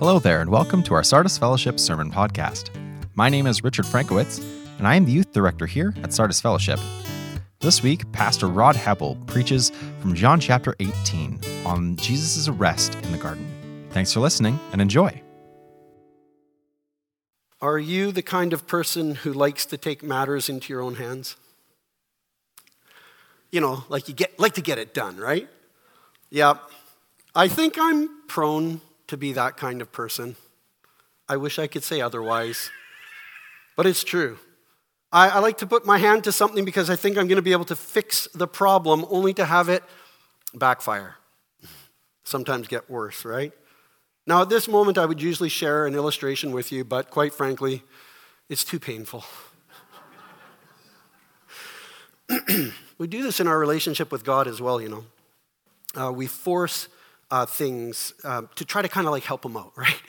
Hello there, and welcome to our Sardis Fellowship Sermon Podcast. My name is Richard Frankowitz, and I am the youth director here at Sardis Fellowship. This week, Pastor Rod Heppell preaches from John chapter 18 on Jesus' arrest in the garden. Thanks for listening and enjoy. Are you the kind of person who likes to take matters into your own hands? You know, like you get like to get it done, right? Yeah. I think I'm prone to be that kind of person. I wish I could say otherwise, but it's true. I, I like to put my hand to something because I think I'm going to be able to fix the problem, only to have it backfire. Sometimes get worse, right? Now, at this moment, I would usually share an illustration with you, but quite frankly, it's too painful. we do this in our relationship with God as well, you know. Uh, we force uh, things uh, to try to kind of like help him out, right?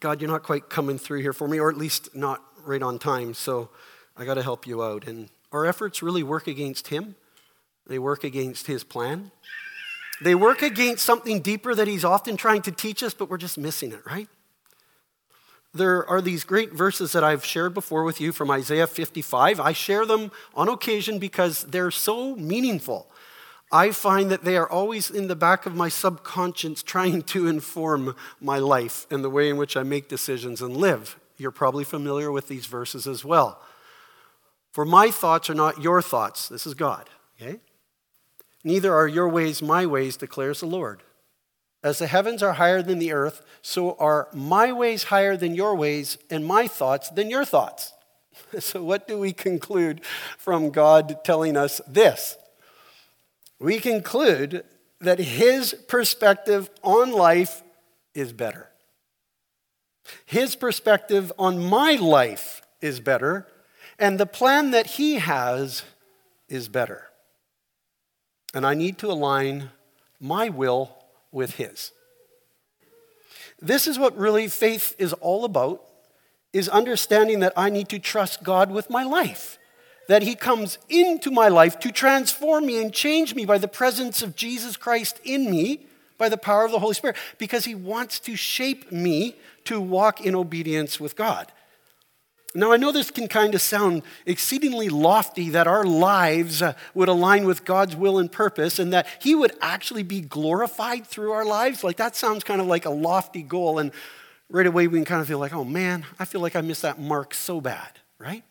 God, you're not quite coming through here for me, or at least not right on time, so I got to help you out. And our efforts really work against him, they work against his plan. They work against something deeper that he's often trying to teach us, but we're just missing it, right? There are these great verses that I've shared before with you from Isaiah 55. I share them on occasion because they're so meaningful. I find that they are always in the back of my subconscious trying to inform my life and the way in which I make decisions and live. You're probably familiar with these verses as well. For my thoughts are not your thoughts. This is God, okay? Neither are your ways my ways, declares the Lord. As the heavens are higher than the earth, so are my ways higher than your ways, and my thoughts than your thoughts. So, what do we conclude from God telling us this? We conclude that his perspective on life is better. His perspective on my life is better, and the plan that he has is better. And I need to align my will with his. This is what really faith is all about is understanding that I need to trust God with my life that He comes into my life to transform me and change me by the presence of Jesus Christ in me, by the power of the Holy Spirit, because He wants to shape me to walk in obedience with God. Now, I know this can kind of sound exceedingly lofty that our lives uh, would align with God's will and purpose and that He would actually be glorified through our lives. Like, that sounds kind of like a lofty goal. And right away, we can kind of feel like, oh man, I feel like I missed that mark so bad, right?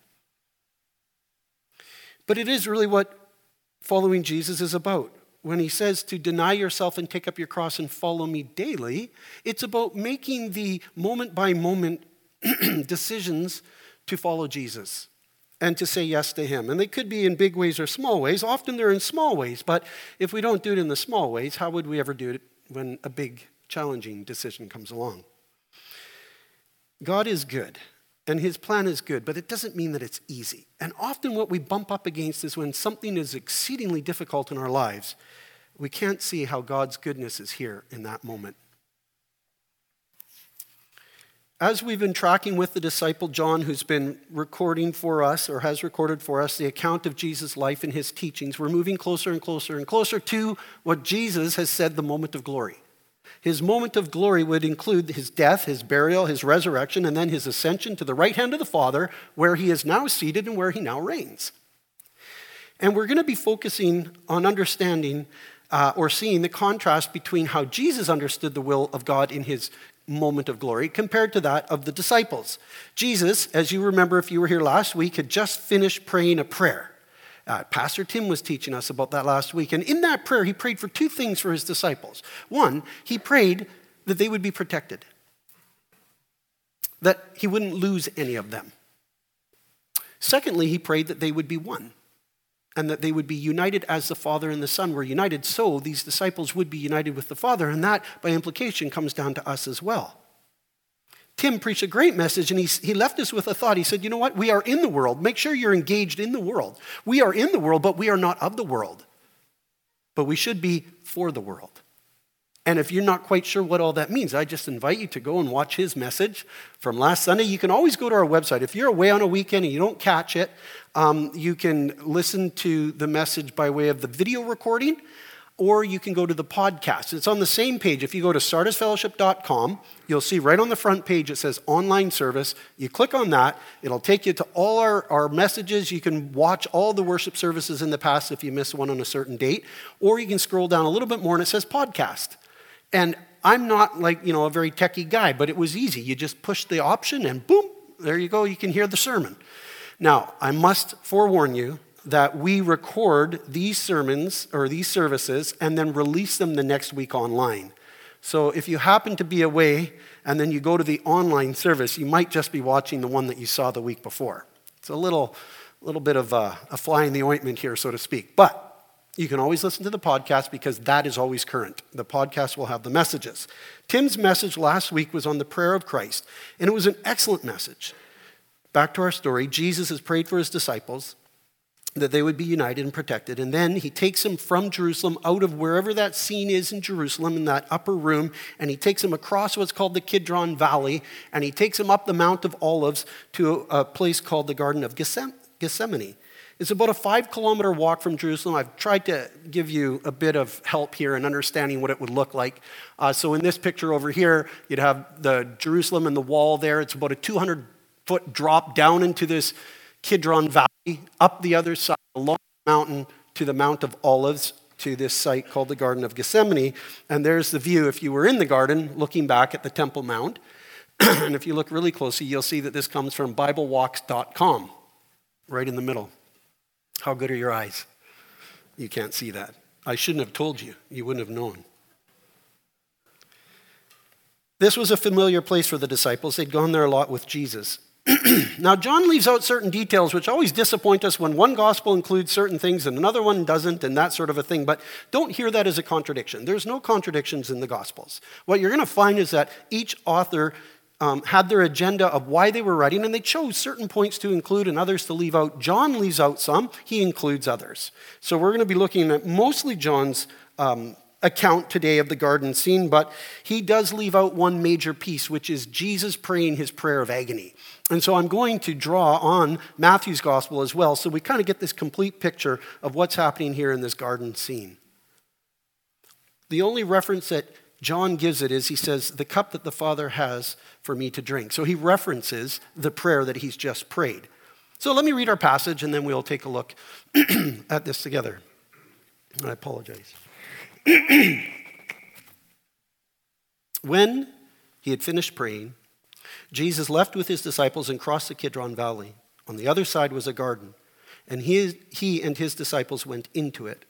But it is really what following Jesus is about. When he says to deny yourself and take up your cross and follow me daily, it's about making the moment by moment decisions to follow Jesus and to say yes to him. And they could be in big ways or small ways. Often they're in small ways, but if we don't do it in the small ways, how would we ever do it when a big, challenging decision comes along? God is good and his plan is good, but it doesn't mean that it's easy. And often what we bump up against is when something is exceedingly difficult in our lives, we can't see how God's goodness is here in that moment. As we've been tracking with the disciple John, who's been recording for us or has recorded for us the account of Jesus' life and his teachings, we're moving closer and closer and closer to what Jesus has said the moment of glory. His moment of glory would include his death, his burial, his resurrection, and then his ascension to the right hand of the Father, where he is now seated and where he now reigns. And we're going to be focusing on understanding uh, or seeing the contrast between how Jesus understood the will of God in his moment of glory compared to that of the disciples. Jesus, as you remember if you were here last week, had just finished praying a prayer. Uh, Pastor Tim was teaching us about that last week. And in that prayer, he prayed for two things for his disciples. One, he prayed that they would be protected, that he wouldn't lose any of them. Secondly, he prayed that they would be one and that they would be united as the Father and the Son were united. So these disciples would be united with the Father, and that, by implication, comes down to us as well. Tim preached a great message and he, he left us with a thought. He said, You know what? We are in the world. Make sure you're engaged in the world. We are in the world, but we are not of the world. But we should be for the world. And if you're not quite sure what all that means, I just invite you to go and watch his message from last Sunday. You can always go to our website. If you're away on a weekend and you don't catch it, um, you can listen to the message by way of the video recording. Or you can go to the podcast. It's on the same page. If you go to sardisfellowship.com, you'll see right on the front page it says online service. You click on that, it'll take you to all our, our messages. You can watch all the worship services in the past if you miss one on a certain date, or you can scroll down a little bit more and it says podcast. And I'm not like, you know, a very techie guy, but it was easy. You just push the option and boom, there you go, you can hear the sermon. Now, I must forewarn you that we record these sermons or these services and then release them the next week online. So if you happen to be away and then you go to the online service, you might just be watching the one that you saw the week before. It's a little, little bit of a, a fly in the ointment here, so to speak. But you can always listen to the podcast because that is always current. The podcast will have the messages. Tim's message last week was on the prayer of Christ, and it was an excellent message. Back to our story Jesus has prayed for his disciples that they would be united and protected. And then he takes them from Jerusalem out of wherever that scene is in Jerusalem, in that upper room, and he takes them across what's called the Kidron Valley, and he takes them up the Mount of Olives to a place called the Garden of Gethsemane. It's about a five kilometer walk from Jerusalem. I've tried to give you a bit of help here in understanding what it would look like. Uh, so, in this picture over here, you'd have the Jerusalem and the wall there. It's about a 200 foot drop down into this Kidron Valley, up the other side, along the mountain to the Mount of Olives, to this site called the Garden of Gethsemane. And there's the view if you were in the garden looking back at the Temple Mount. and if you look really closely, you'll see that this comes from BibleWalks.com, right in the middle. How good are your eyes? You can't see that. I shouldn't have told you, you wouldn't have known. This was a familiar place for the disciples. They'd gone there a lot with Jesus. now, John leaves out certain details which always disappoint us when one gospel includes certain things and another one doesn't, and that sort of a thing. But don't hear that as a contradiction. There's no contradictions in the gospels. What you're going to find is that each author um, had their agenda of why they were writing, and they chose certain points to include and others to leave out. John leaves out some, he includes others. So we're going to be looking at mostly John's um, account today of the garden scene, but he does leave out one major piece, which is Jesus praying his prayer of agony. And so I'm going to draw on Matthew's gospel as well, so we kind of get this complete picture of what's happening here in this garden scene. The only reference that John gives it is he says, The cup that the Father has for me to drink. So he references the prayer that he's just prayed. So let me read our passage and then we'll take a look at this together. I apologize. when he had finished praying, Jesus left with his disciples and crossed the Kidron Valley. On the other side was a garden, and he, he and his disciples went into it.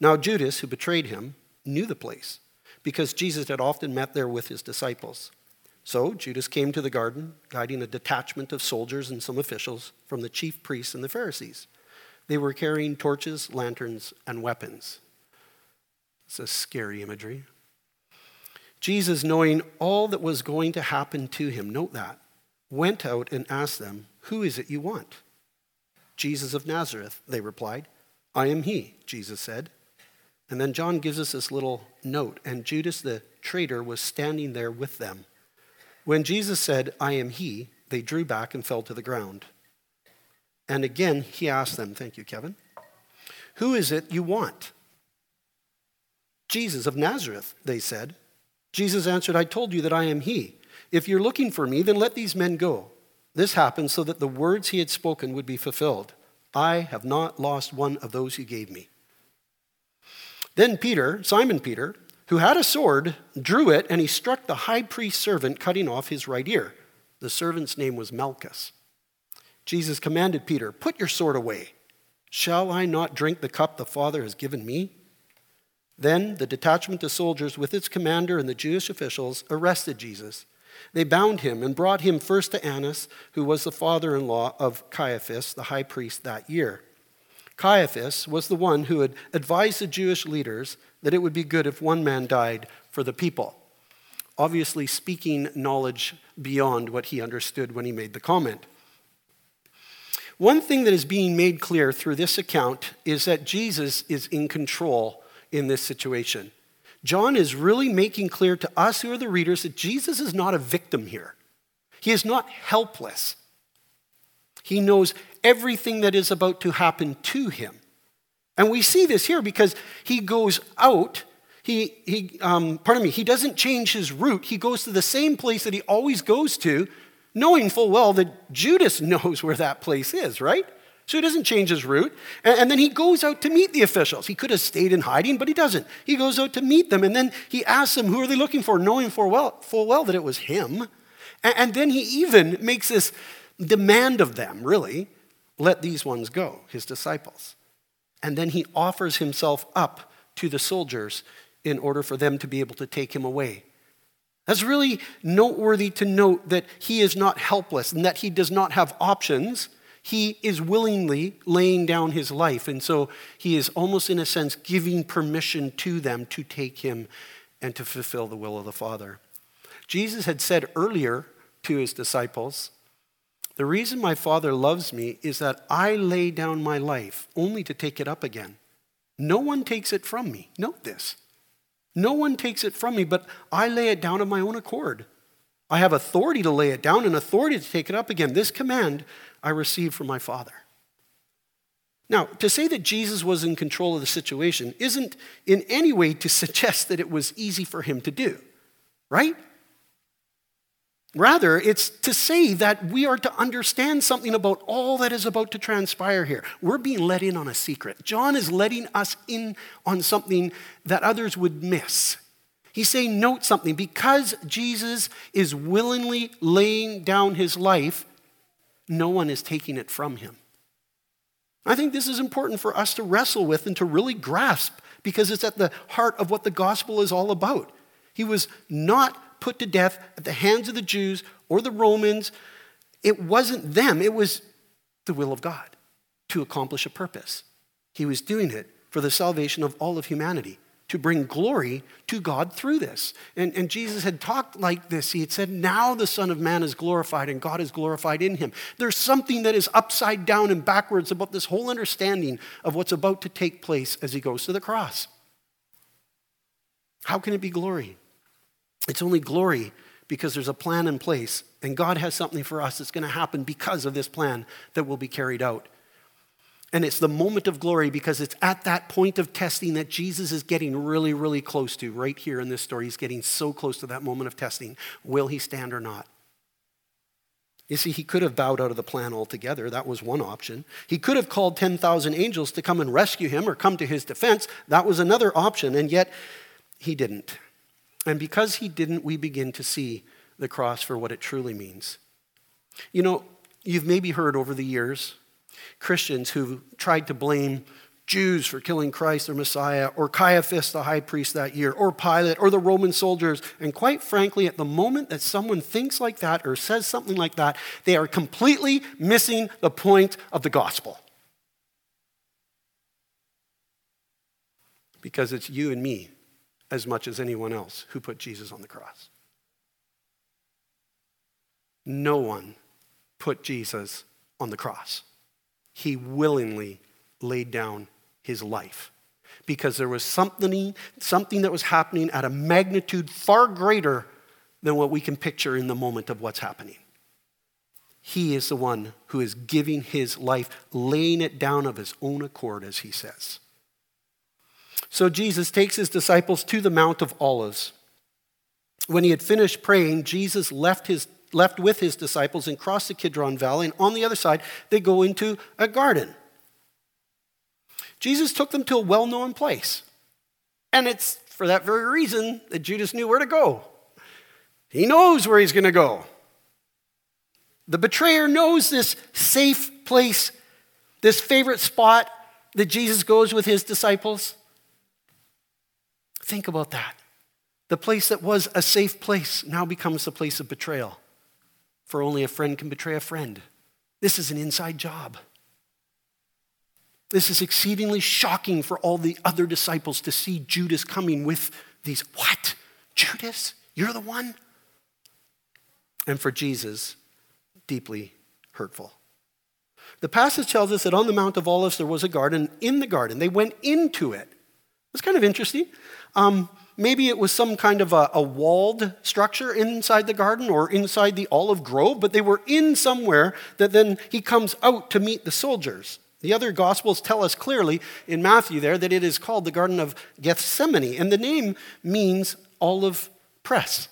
Now, Judas, who betrayed him, knew the place, because Jesus had often met there with his disciples. So Judas came to the garden, guiding a detachment of soldiers and some officials from the chief priests and the Pharisees. They were carrying torches, lanterns, and weapons. It's a scary imagery. Jesus, knowing all that was going to happen to him, note that, went out and asked them, Who is it you want? Jesus of Nazareth, they replied. I am he, Jesus said. And then John gives us this little note, and Judas the traitor was standing there with them. When Jesus said, I am he, they drew back and fell to the ground. And again he asked them, Thank you, Kevin, Who is it you want? Jesus of Nazareth, they said. Jesus answered, I told you that I am he. If you're looking for me, then let these men go. This happened so that the words he had spoken would be fulfilled. I have not lost one of those you gave me. Then Peter, Simon Peter, who had a sword, drew it and he struck the high priest's servant, cutting off his right ear. The servant's name was Malchus. Jesus commanded Peter, Put your sword away. Shall I not drink the cup the Father has given me? Then the detachment of soldiers, with its commander and the Jewish officials, arrested Jesus. They bound him and brought him first to Annas, who was the father in law of Caiaphas, the high priest that year. Caiaphas was the one who had advised the Jewish leaders that it would be good if one man died for the people. Obviously, speaking knowledge beyond what he understood when he made the comment. One thing that is being made clear through this account is that Jesus is in control in this situation. John is really making clear to us who are the readers that Jesus is not a victim here. He is not helpless. He knows everything that is about to happen to him. And we see this here because he goes out. He, he um, pardon me, he doesn't change his route. He goes to the same place that he always goes to, knowing full well that Judas knows where that place is, right? So he doesn't change his route. And, then he goes out to meet the officials. He could have stayed in hiding, but he doesn't. He goes out to meet them. And then he asks them, Who are they looking for? knowing full well, full well that it was him. And then he even makes this demand of them, really let these ones go, his disciples. And then he offers himself up to the soldiers in order for them to be able to take him away. That's really noteworthy to note that he is not helpless and that he does not have options he is willingly laying down his life. And so he is almost, in a sense, giving permission to them to take him and to fulfill the will of the Father. Jesus had said earlier to his disciples, The reason my Father loves me is that I lay down my life only to take it up again. No one takes it from me. Note this. No one takes it from me, but I lay it down of my own accord. I have authority to lay it down and authority to take it up again. This command I received from my Father. Now, to say that Jesus was in control of the situation isn't in any way to suggest that it was easy for him to do, right? Rather, it's to say that we are to understand something about all that is about to transpire here. We're being let in on a secret. John is letting us in on something that others would miss. He's saying, note something. Because Jesus is willingly laying down his life, no one is taking it from him. I think this is important for us to wrestle with and to really grasp because it's at the heart of what the gospel is all about. He was not put to death at the hands of the Jews or the Romans. It wasn't them, it was the will of God to accomplish a purpose. He was doing it for the salvation of all of humanity to bring glory to God through this. And, and Jesus had talked like this. He had said, Now the Son of Man is glorified and God is glorified in him. There's something that is upside down and backwards about this whole understanding of what's about to take place as he goes to the cross. How can it be glory? It's only glory because there's a plan in place, and God has something for us that's going to happen because of this plan that will be carried out. And it's the moment of glory because it's at that point of testing that Jesus is getting really, really close to. Right here in this story, he's getting so close to that moment of testing. Will he stand or not? You see, he could have bowed out of the plan altogether. That was one option. He could have called 10,000 angels to come and rescue him or come to his defense. That was another option. And yet, he didn't. And because he didn't, we begin to see the cross for what it truly means. You know, you've maybe heard over the years Christians who tried to blame Jews for killing Christ, their Messiah, or Caiaphas, the high priest that year, or Pilate, or the Roman soldiers. And quite frankly, at the moment that someone thinks like that or says something like that, they are completely missing the point of the gospel. Because it's you and me as much as anyone else who put Jesus on the cross. No one put Jesus on the cross he willingly laid down his life because there was something, something that was happening at a magnitude far greater than what we can picture in the moment of what's happening. He is the one who is giving his life, laying it down of his own accord, as he says. So Jesus takes his disciples to the Mount of Olives. When he had finished praying, Jesus left his left with his disciples and crossed the Kidron Valley, and on the other side, they go into a garden. Jesus took them to a well known place. And it's for that very reason that Judas knew where to go. He knows where he's going to go. The betrayer knows this safe place, this favorite spot that Jesus goes with his disciples. Think about that. The place that was a safe place now becomes a place of betrayal for only a friend can betray a friend. This is an inside job. This is exceedingly shocking for all the other disciples to see Judas coming with these, what? Judas? You're the one? And for Jesus, deeply hurtful. The passage tells us that on the Mount of Olives there was a garden. In the garden, they went into it. It's kind of interesting. Um, Maybe it was some kind of a, a, walled structure inside the garden or inside the olive grove, but they were in somewhere that then he comes out to meet the soldiers, The other Gospels tell us clearly in Matthew there that it is called the Garden of Gethsemane, and the name means olive press.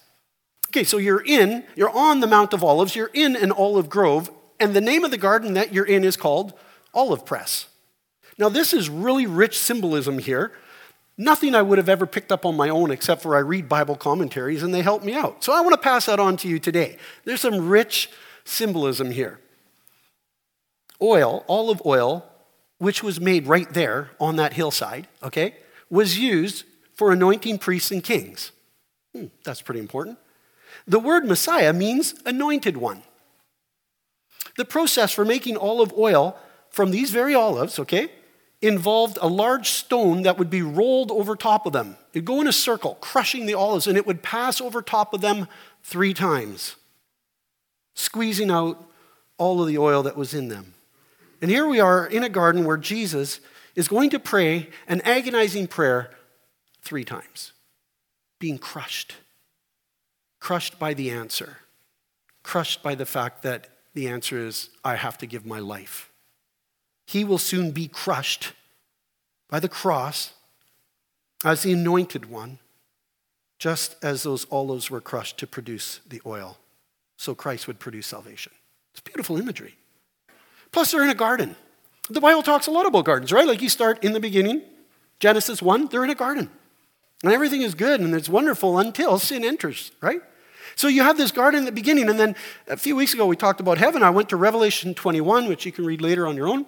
Okay, so you're in, you're on the Mount of Olives, you're in an olive grove, and the name of the garden that you're in is called Olive Press. Now, this is really rich symbolism here. Nothing I would have ever picked up on my own except for I read Bible commentaries and they help me out. So I want to pass that on to you today. There's some rich symbolism here. Oil, olive oil, which was made right there on that hillside, okay, was used for anointing priests and kings. Hmm, that's pretty important. The word Messiah means anointed one. The process for making olive oil from these very olives, okay, involved a large stone that would be rolled over top of them. It'd go in a circle, crushing the olives, and it would pass over top of them three times, squeezing out all of the oil that was in them. And here we are in a garden where Jesus is going to pray an agonizing prayer three times, being crushed crushed by the answer, crushed by the fact that the answer is, I have to give my life. He will soon be crushed by the cross as the anointed one, just as those olives were crushed to produce the oil. So Christ would produce salvation. It's beautiful imagery. Plus, they're in a garden. The Bible talks a lot about gardens, right? Like you start in the beginning, Genesis 1, they're in a garden. And everything is good and it's wonderful until sin enters, right? So you have this garden in the beginning, and then a few weeks ago we talked about heaven. I went to Revelation 21, which you can read later on your own.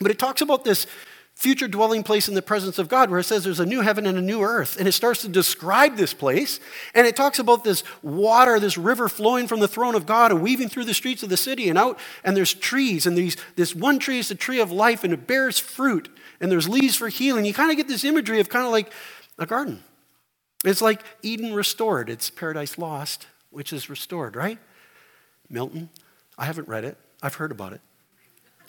But it talks about this future dwelling place in the presence of God, where it says there's a new heaven and a new earth. And it starts to describe this place. And it talks about this water, this river flowing from the throne of God and weaving through the streets of the city and out. And there's trees. And these, this one tree is the tree of life, and it bears fruit. And there's leaves for healing. You kind of get this imagery of kind of like a garden. It's like Eden restored, it's paradise lost, which is restored, right? Milton, I haven't read it, I've heard about it.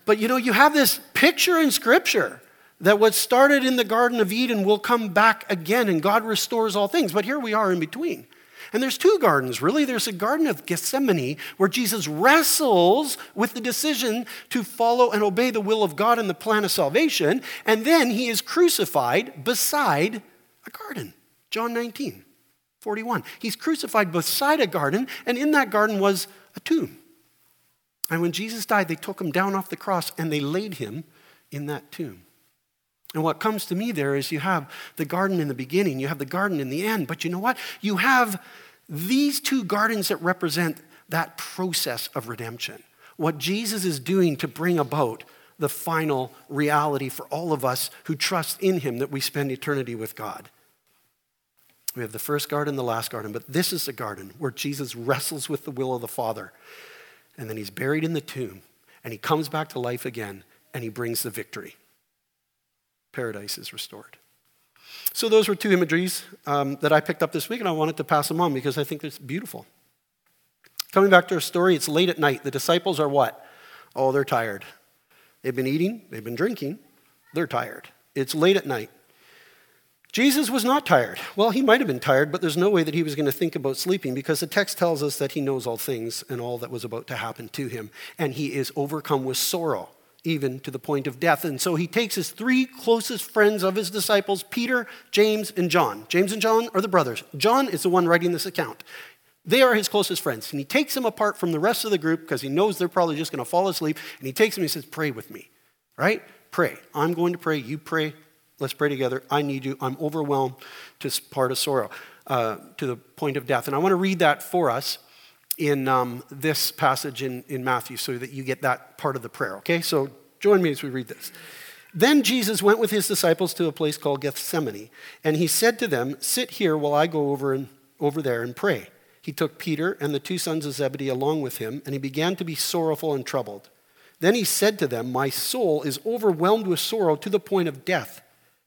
But you know, you have this picture in Scripture that what started in the Garden of Eden will come back again and God restores all things. But here we are in between. And there's two gardens, really. There's a garden of Gethsemane where Jesus wrestles with the decision to follow and obey the will of God and the plan of salvation. And then he is crucified beside a garden. John 19, 41. He's crucified beside a garden, and in that garden was a tomb. And when Jesus died, they took him down off the cross and they laid him in that tomb. And what comes to me there is you have the garden in the beginning, you have the garden in the end, but you know what? You have these two gardens that represent that process of redemption. What Jesus is doing to bring about the final reality for all of us who trust in him that we spend eternity with God. We have the first garden, the last garden, but this is the garden where Jesus wrestles with the will of the Father. And then he's buried in the tomb, and he comes back to life again, and he brings the victory. Paradise is restored. So, those were two imageries um, that I picked up this week, and I wanted to pass them on because I think it's beautiful. Coming back to our story, it's late at night. The disciples are what? Oh, they're tired. They've been eating, they've been drinking, they're tired. It's late at night. Jesus was not tired. Well, he might have been tired, but there's no way that he was going to think about sleeping because the text tells us that he knows all things and all that was about to happen to him. And he is overcome with sorrow, even to the point of death. And so he takes his three closest friends of his disciples, Peter, James, and John. James and John are the brothers. John is the one writing this account. They are his closest friends. And he takes them apart from the rest of the group because he knows they're probably just going to fall asleep. And he takes them and he says, Pray with me, right? Pray. I'm going to pray. You pray. Let's pray together. I need you. I'm overwhelmed to part of sorrow, uh, to the point of death. And I want to read that for us in um, this passage in, in Matthew so that you get that part of the prayer, okay? So join me as we read this. Then Jesus went with his disciples to a place called Gethsemane, and he said to them, Sit here while I go over, and, over there and pray. He took Peter and the two sons of Zebedee along with him, and he began to be sorrowful and troubled. Then he said to them, My soul is overwhelmed with sorrow to the point of death.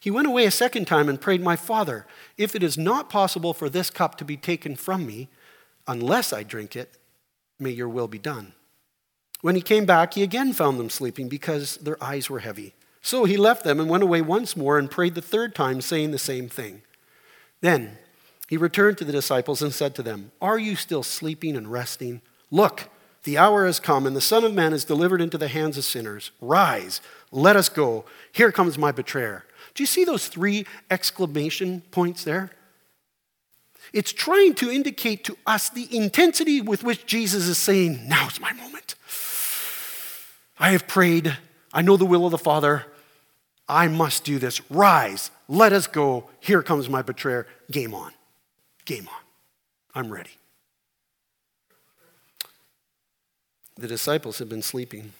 He went away a second time and prayed, My Father, if it is not possible for this cup to be taken from me, unless I drink it, may your will be done. When he came back, he again found them sleeping because their eyes were heavy. So he left them and went away once more and prayed the third time, saying the same thing. Then he returned to the disciples and said to them, Are you still sleeping and resting? Look, the hour has come, and the Son of Man is delivered into the hands of sinners. Rise, let us go. Here comes my betrayer. Do you see those three exclamation points there? It's trying to indicate to us the intensity with which Jesus is saying, Now's my moment. I have prayed. I know the will of the Father. I must do this. Rise, let us go. Here comes my betrayer. Game on. Game on. I'm ready. The disciples have been sleeping.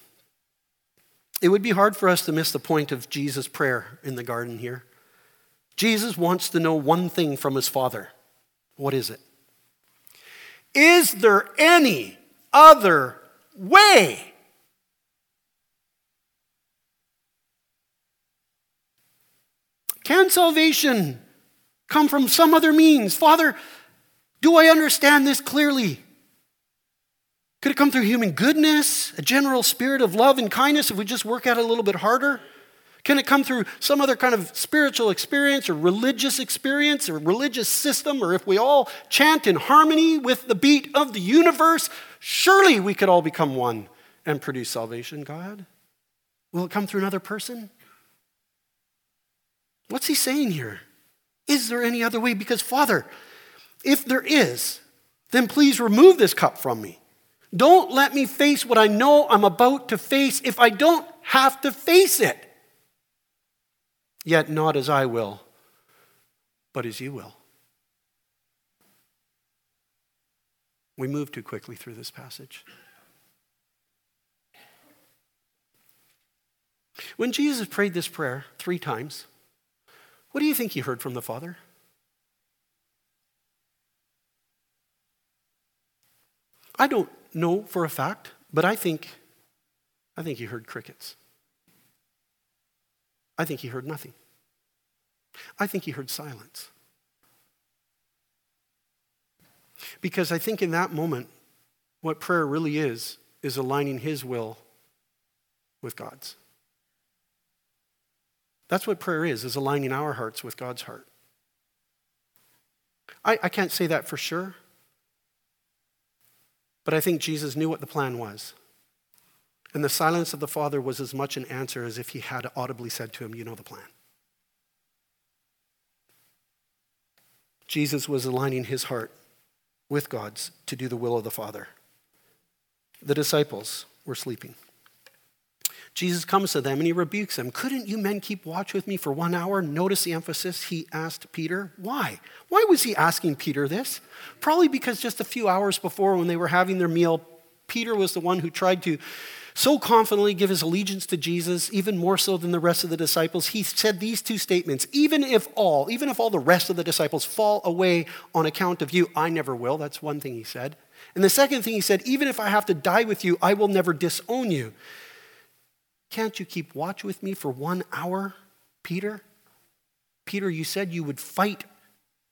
It would be hard for us to miss the point of Jesus' prayer in the garden here. Jesus wants to know one thing from his Father. What is it? Is there any other way? Can salvation come from some other means? Father, do I understand this clearly? Could it come through human goodness, a general spirit of love and kindness if we just work at it a little bit harder? Can it come through some other kind of spiritual experience or religious experience or religious system? Or if we all chant in harmony with the beat of the universe, surely we could all become one and produce salvation, God? Will it come through another person? What's he saying here? Is there any other way? Because, Father, if there is, then please remove this cup from me. Don't let me face what I know I'm about to face if I don't have to face it. Yet not as I will, but as you will. We move too quickly through this passage. When Jesus prayed this prayer three times, what do you think he heard from the Father? I don't know for a fact, but I think I think he heard crickets. I think he heard nothing. I think he heard silence. Because I think in that moment, what prayer really is, is aligning his will with God's. That's what prayer is, is aligning our hearts with God's heart. I, I can't say that for sure, but I think Jesus knew what the plan was. And the silence of the Father was as much an answer as if he had audibly said to him, You know the plan. Jesus was aligning his heart with God's to do the will of the Father. The disciples were sleeping. Jesus comes to them and he rebukes them. Couldn't you men keep watch with me for one hour? Notice the emphasis he asked Peter. Why? Why was he asking Peter this? Probably because just a few hours before, when they were having their meal, Peter was the one who tried to so confidently give his allegiance to Jesus, even more so than the rest of the disciples. He said these two statements Even if all, even if all the rest of the disciples fall away on account of you, I never will. That's one thing he said. And the second thing he said, Even if I have to die with you, I will never disown you. Can't you keep watch with me for one hour, Peter? Peter, you said you would fight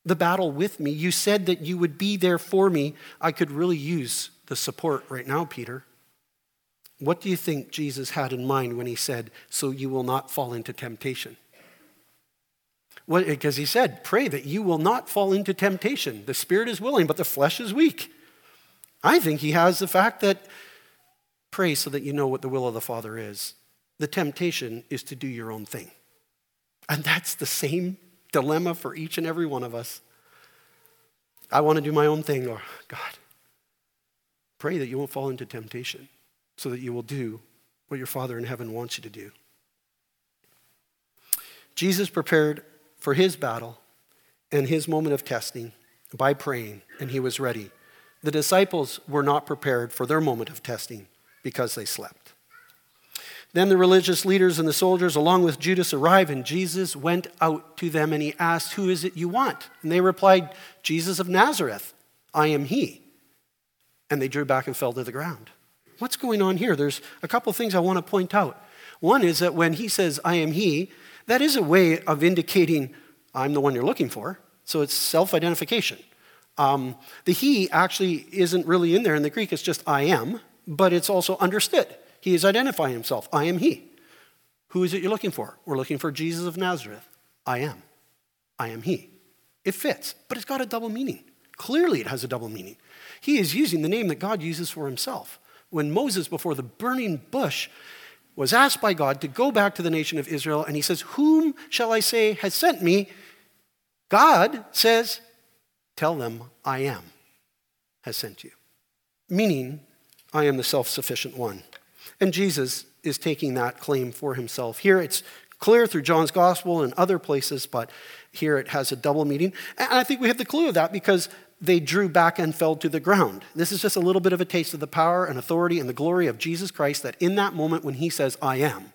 the battle with me. You said that you would be there for me. I could really use the support right now, Peter. What do you think Jesus had in mind when he said, So you will not fall into temptation? Because he said, Pray that you will not fall into temptation. The spirit is willing, but the flesh is weak. I think he has the fact that pray so that you know what the will of the Father is the temptation is to do your own thing. And that's the same dilemma for each and every one of us. I want to do my own thing, or God, pray that you won't fall into temptation so that you will do what your Father in heaven wants you to do. Jesus prepared for his battle and his moment of testing by praying, and he was ready. The disciples were not prepared for their moment of testing because they slept. Then the religious leaders and the soldiers, along with Judas, arrived, and Jesus went out to them and he asked, Who is it you want? And they replied, Jesus of Nazareth. I am he. And they drew back and fell to the ground. What's going on here? There's a couple things I want to point out. One is that when he says, I am he, that is a way of indicating I'm the one you're looking for. So it's self identification. Um, the he actually isn't really in there in the Greek, it's just I am, but it's also understood. He is identifying himself. I am he. Who is it you're looking for? We're looking for Jesus of Nazareth. I am. I am he. It fits, but it's got a double meaning. Clearly, it has a double meaning. He is using the name that God uses for himself. When Moses, before the burning bush, was asked by God to go back to the nation of Israel, and he says, Whom shall I say has sent me? God says, Tell them, I am, has sent you. Meaning, I am the self sufficient one. And Jesus is taking that claim for himself. Here it's clear through John's gospel and other places, but here it has a double meaning. And I think we have the clue of that because they drew back and fell to the ground. This is just a little bit of a taste of the power and authority and the glory of Jesus Christ that in that moment when he says, I am,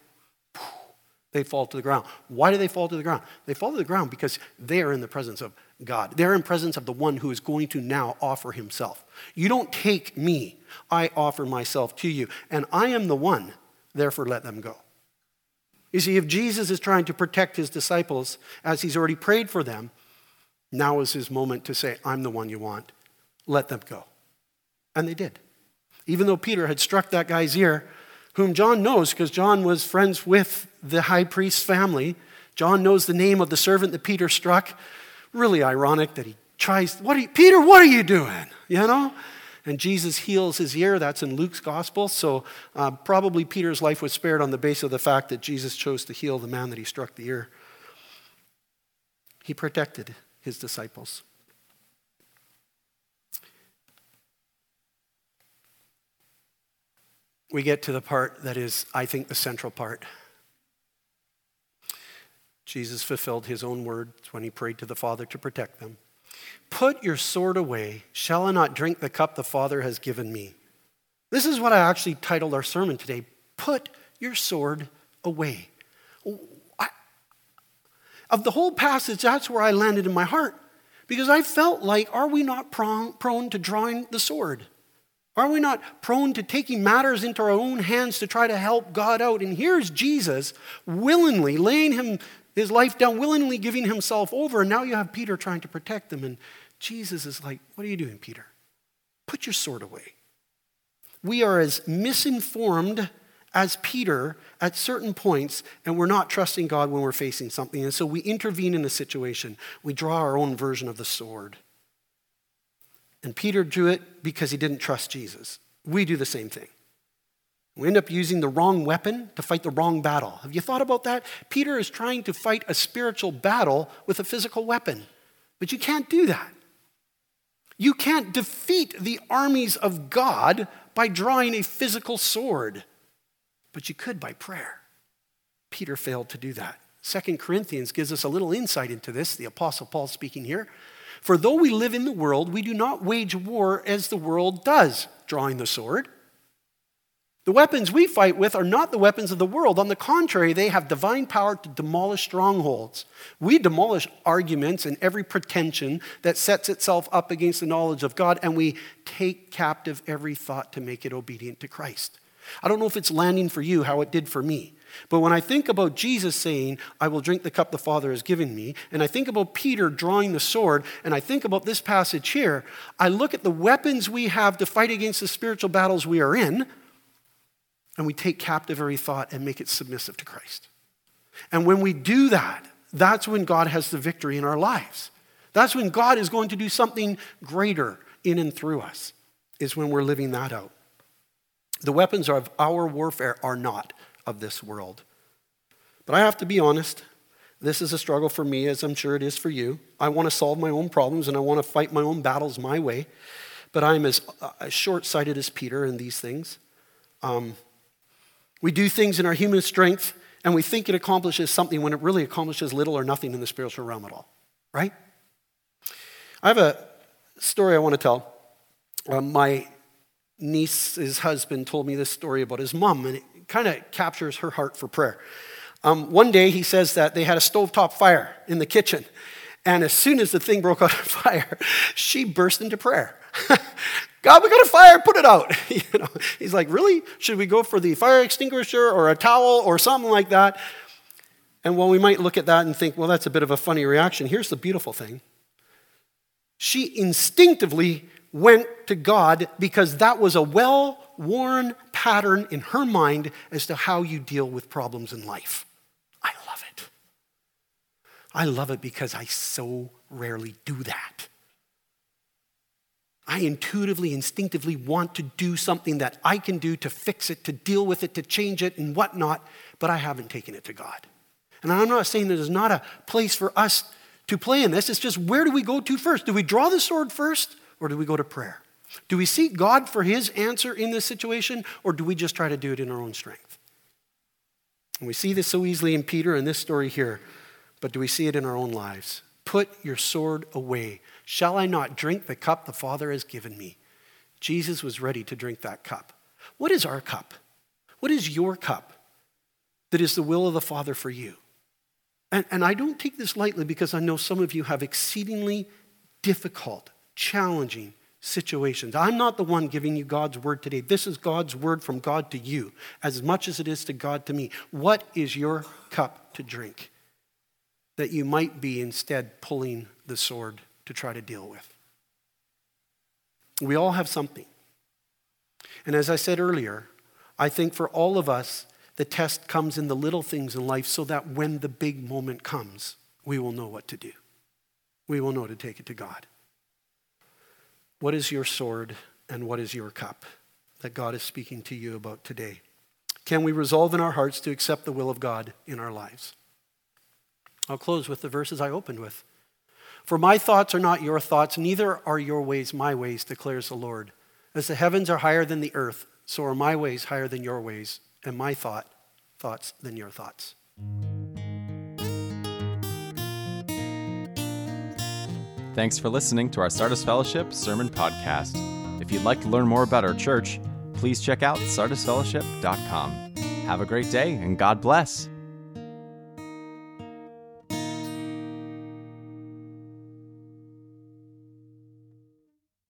they fall to the ground. Why do they fall to the ground? They fall to the ground because they are in the presence of God. They're in presence of the one who is going to now offer himself. You don't take me, I offer myself to you. And I am the one, therefore let them go. You see, if Jesus is trying to protect his disciples as he's already prayed for them, now is his moment to say, I'm the one you want. Let them go. And they did. Even though Peter had struck that guy's ear, whom John knows because John was friends with the high priest's family. John knows the name of the servant that Peter struck. Really ironic that he tries, what are you, Peter, what are you doing? You know? And Jesus heals his ear. That's in Luke's gospel. So uh, probably Peter's life was spared on the basis of the fact that Jesus chose to heal the man that he struck the ear. He protected his disciples. We get to the part that is, I think, the central part. Jesus fulfilled his own words when he prayed to the Father to protect them. Put your sword away. Shall I not drink the cup the Father has given me? This is what I actually titled our sermon today Put your sword away. I, of the whole passage, that's where I landed in my heart because I felt like, are we not prone, prone to drawing the sword? Are we not prone to taking matters into our own hands to try to help God out? And here's Jesus willingly laying him, his life down, willingly giving himself over. And now you have Peter trying to protect them. And Jesus is like, What are you doing, Peter? Put your sword away. We are as misinformed as Peter at certain points, and we're not trusting God when we're facing something. And so we intervene in a situation. We draw our own version of the sword. And Peter drew it because he didn't trust Jesus. We do the same thing. We end up using the wrong weapon to fight the wrong battle. Have you thought about that? Peter is trying to fight a spiritual battle with a physical weapon, but you can't do that. You can't defeat the armies of God by drawing a physical sword, but you could by prayer. Peter failed to do that. Second Corinthians gives us a little insight into this, the Apostle Paul speaking here. For though we live in the world, we do not wage war as the world does, drawing the sword. The weapons we fight with are not the weapons of the world. On the contrary, they have divine power to demolish strongholds. We demolish arguments and every pretension that sets itself up against the knowledge of God, and we take captive every thought to make it obedient to Christ. I don't know if it's landing for you how it did for me. But when I think about Jesus saying, I will drink the cup the Father has given me, and I think about Peter drawing the sword, and I think about this passage here, I look at the weapons we have to fight against the spiritual battles we are in, and we take captive every thought and make it submissive to Christ. And when we do that, that's when God has the victory in our lives. That's when God is going to do something greater in and through us, is when we're living that out. The weapons of our warfare are not of this world. But I have to be honest, this is a struggle for me, as I'm sure it is for you. I want to solve my own problems and I want to fight my own battles my way. But I'm as, uh, as short sighted as Peter in these things. Um, we do things in our human strength and we think it accomplishes something when it really accomplishes little or nothing in the spiritual realm at all, right? I have a story I want to tell. Uh, my niece's husband told me this story about his mom, and it kind of captures her heart for prayer. Um, one day he says that they had a stovetop fire in the kitchen. And as soon as the thing broke out of fire, she burst into prayer. God, we got a fire, put it out. you know, he's like, really? Should we go for the fire extinguisher or a towel or something like that? And while we might look at that and think, well, that's a bit of a funny reaction, here's the beautiful thing. She instinctively went to God because that was a well worn pattern in her mind as to how you deal with problems in life. I love it. I love it because I so rarely do that. I intuitively, instinctively want to do something that I can do to fix it, to deal with it, to change it, and whatnot, but I haven't taken it to God. And I'm not saying there's not a place for us to play in this. It's just where do we go to first? Do we draw the sword first, or do we go to prayer? Do we seek God for his answer in this situation, or do we just try to do it in our own strength? And we see this so easily in Peter and this story here, but do we see it in our own lives? Put your sword away. Shall I not drink the cup the Father has given me? Jesus was ready to drink that cup. What is our cup? What is your cup that is the will of the Father for you? And, and I don't take this lightly because I know some of you have exceedingly difficult, challenging situations. I'm not the one giving you God's word today. This is God's word from God to you, as much as it is to God to me. What is your cup to drink that you might be instead pulling the sword to try to deal with? We all have something. And as I said earlier, I think for all of us, the test comes in the little things in life so that when the big moment comes, we will know what to do. We will know to take it to God. What is your sword and what is your cup that God is speaking to you about today? Can we resolve in our hearts to accept the will of God in our lives? I'll close with the verses I opened with. For my thoughts are not your thoughts, neither are your ways my ways, declares the Lord. As the heavens are higher than the earth, so are my ways higher than your ways, and my thought thoughts than your thoughts. Thanks for listening to our Sardis Fellowship Sermon Podcast. If you'd like to learn more about our church, please check out sardisfellowship.com. Have a great day and God bless.